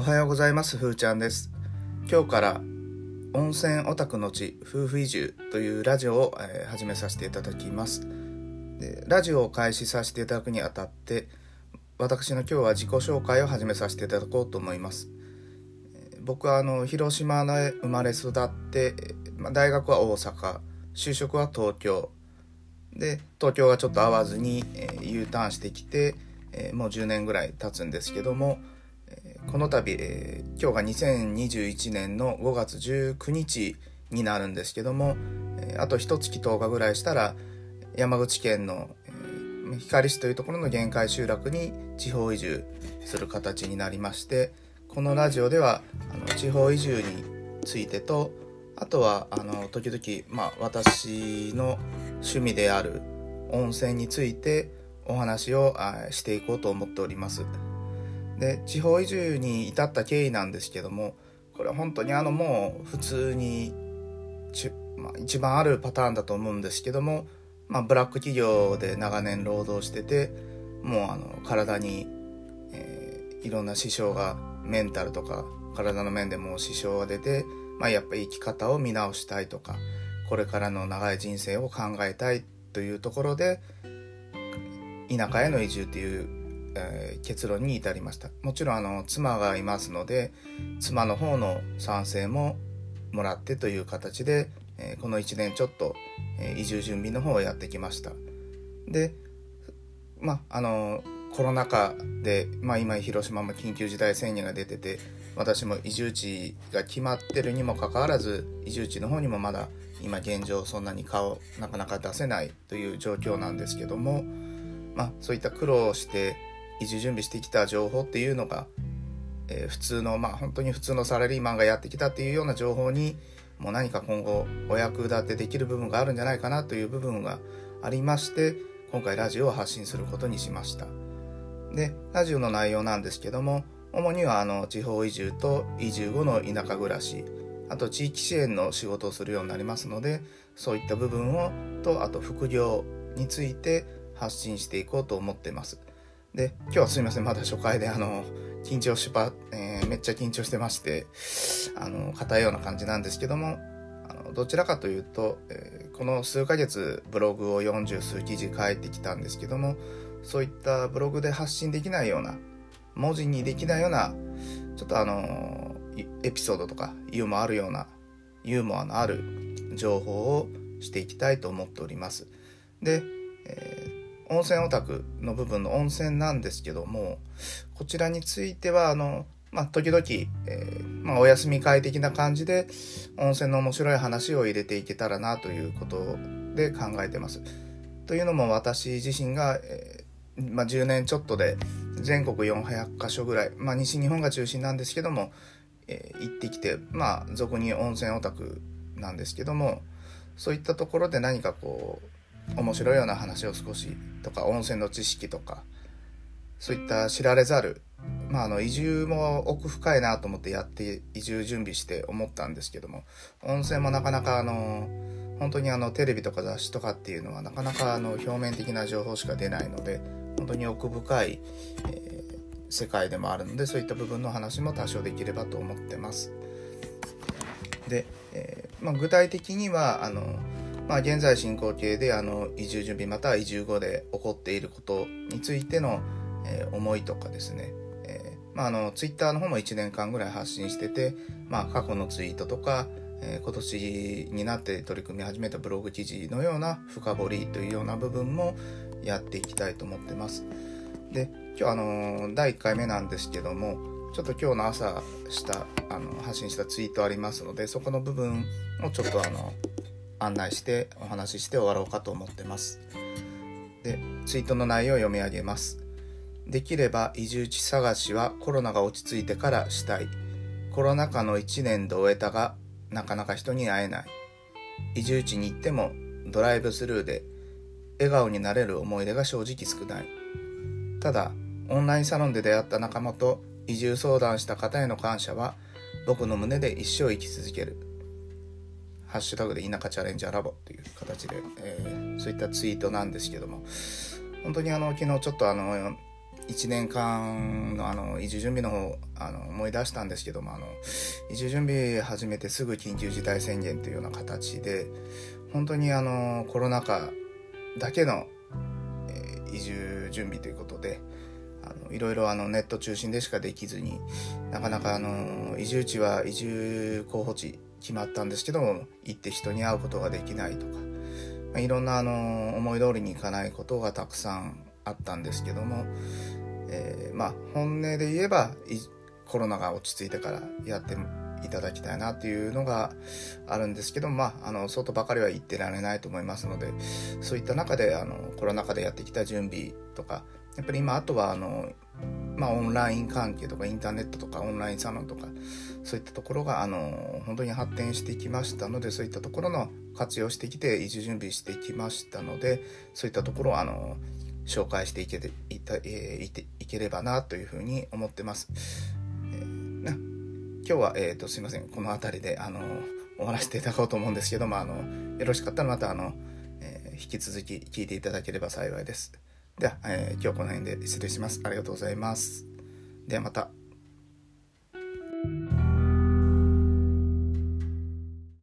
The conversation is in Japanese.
おはようございます。ふーちゃんです。今日から温泉オタクの地夫婦移住というラジオを、え始めさせていただきます。でラジオを開始させていただくにあたって私の今日は自己紹介を始めさせていただこうと思います。僕はあの広島で生まれ育って、大学は大阪就職は東京。で東京がちょっと合わずに、え U ターンしてきて、えもう10年ぐらい経つんですけども、この度、えー今日が2021年の5月19日になるんですけども、えーあと一月10日ぐらいしたら山口県の、えー光市というところの限界集落に地方移住する形になりましてこのラジオではあの地方移住についてとあとはあの時々、まあ、私の趣味である温泉についてお話をしていこうと思っております。で地方移住に至った経緯なんですけどもこれは本当にあのもう普通にち、まあ、一番あるパターンだと思うんですけども、まあ、ブラック企業で長年労働しててもうあの体に、えーいろんな支障がメンタルとか体の面でも支障が出て、まあ、やっぱり生き方を見直したいとかこれからの長い人生を考えたいというところで田舎への移住という、えー結論に至りました。もちろんあの妻がいますので妻の方の賛成ももらってという形で、えーこの1年ちょっと、えー移住準備の方をやってきました。でまああのコロナ禍で、まあ、今広島も緊急事態宣言が出てて私も移住地が決まってるにもかかわらず移住地の方にもまだ今現状そんなに顔なかなか出せないという状況なんですけども、まあ、そういった苦労をして移住準備してきた情報っていうのが、えー普通のまあ本当に普通のサラリーマンがやってきたっていうような情報にもう何か今後お役立てできる部分があるんじゃないかなという部分がありまして今回ラジオを発信することにしました。でラジオの内容なんですけども主にはあの地方移住と移住後の田舎暮らしあと地域支援の仕事をするようになりますのでそういった部分をとあと副業について発信していこうと思ってますで今日はすいません。まだ初回であの緊張しば、えーめっちゃ緊張してましてあの硬いような感じなんですけどもあのどちらかというと、えーこの数ヶ月ブログを40数記事書いてきたんですけどもそういったブログで発信できないような文字にできないようなちょっとあのエピソードとかユーモアあるようなユーモアのある情報をしていきたいと思っております。で、えー温泉オタクの部分の温泉なんですけどもこちらについてはあのまあ時々、えーまあ、お休み会的な感じで温泉の面白い話を入れていけたらなということで考えてます。というのも私自身が、えーまあ、10年ちょっとで全国400カ所ぐらい、まあ、西日本が中心なんですけども、えー行ってきてまあ俗に温泉オタクなんですけどもそういったところで何かこう面白いような話を少しとか温泉の知識とかそういった知られざる、まあ、あの移住も奥深いなと思ってやって移住準備して思ったんですけども温泉もなかなかあの本当にあのテレビとか雑誌とかっていうのはなかなかあの表面的な情報しか出ないので本当に奥深い、えー世界でもあるのでそういった部分の話も多少できればと思ってます。で、えーまあ、具体的にはあの、まあ、現在進行形であの移住準備または移住後で起こっていることについての、えー思いとかですね、えーまあ、あのツイッターの方も1年間ぐらい発信してて、まあ、過去のツイートとか、えー今年になって取り組み始めたブログ記事のような深掘りというような部分もやっていきたいと思ってます。で今日あの第1回目なんですけどもちょっと今日の朝したあの発信したツイートありますのでそこの部分をちょっとあの案内してお話しして終わろうかと思ってます。でツイートの内容を読み上げます。できれば移住地探しはコロナが落ち着いてからしたい。コロナ禍の1年で終えたがなかなか人に会えない。移住地に行ってもドライブスルーで笑顔になれる思い出が正直少ない。ただオンラインサロンで出会った仲間と移住相談した方への感謝は僕の胸で一生生き続ける。ハッシュタグで田舎チャレンジャーラボという形で、えーそういったツイートなんですけども本当にあの昨日ちょっとあの1年間のあの移住準備の方あの思い出したんですけどもあの移住準備始めてすぐ緊急事態宣言というような形で本当にあのコロナ禍だけの、えー、移住準備ということであのいろいろあのネット中心でしかできずになかなかあの移住地は移住候補地決まったんですけども行って人に会うことができないとか、まあ、いろんなあの思い通りにいかないことがたくさんあったんですけども、えー、まあ本音で言えばコロナが落ち着いてからやっていただきたいなっていうのがあるんですけどまああの外ばかりは言ってられないと思いますのでそういった中であのコロナ禍でやってきた準備とかやっぱり今あとはあのまあ、オンライン関係とかインターネットとかオンラインサロンとかそういったところがあの本当に発展してきましたのでそういったところの活用してきて移住準備してきましたのでそういったところをあの紹介していけいた、えー、いていければなというふうに思ってます。えー、な今日は、えーと、すいませんこの辺りであの終わらせていただこうと思うんですけどもあのよろしかったらまたあの、えー、引き続き聞いていただければ幸いです。では、えー、今日この辺で失礼します。ありがとうございます。ではまた。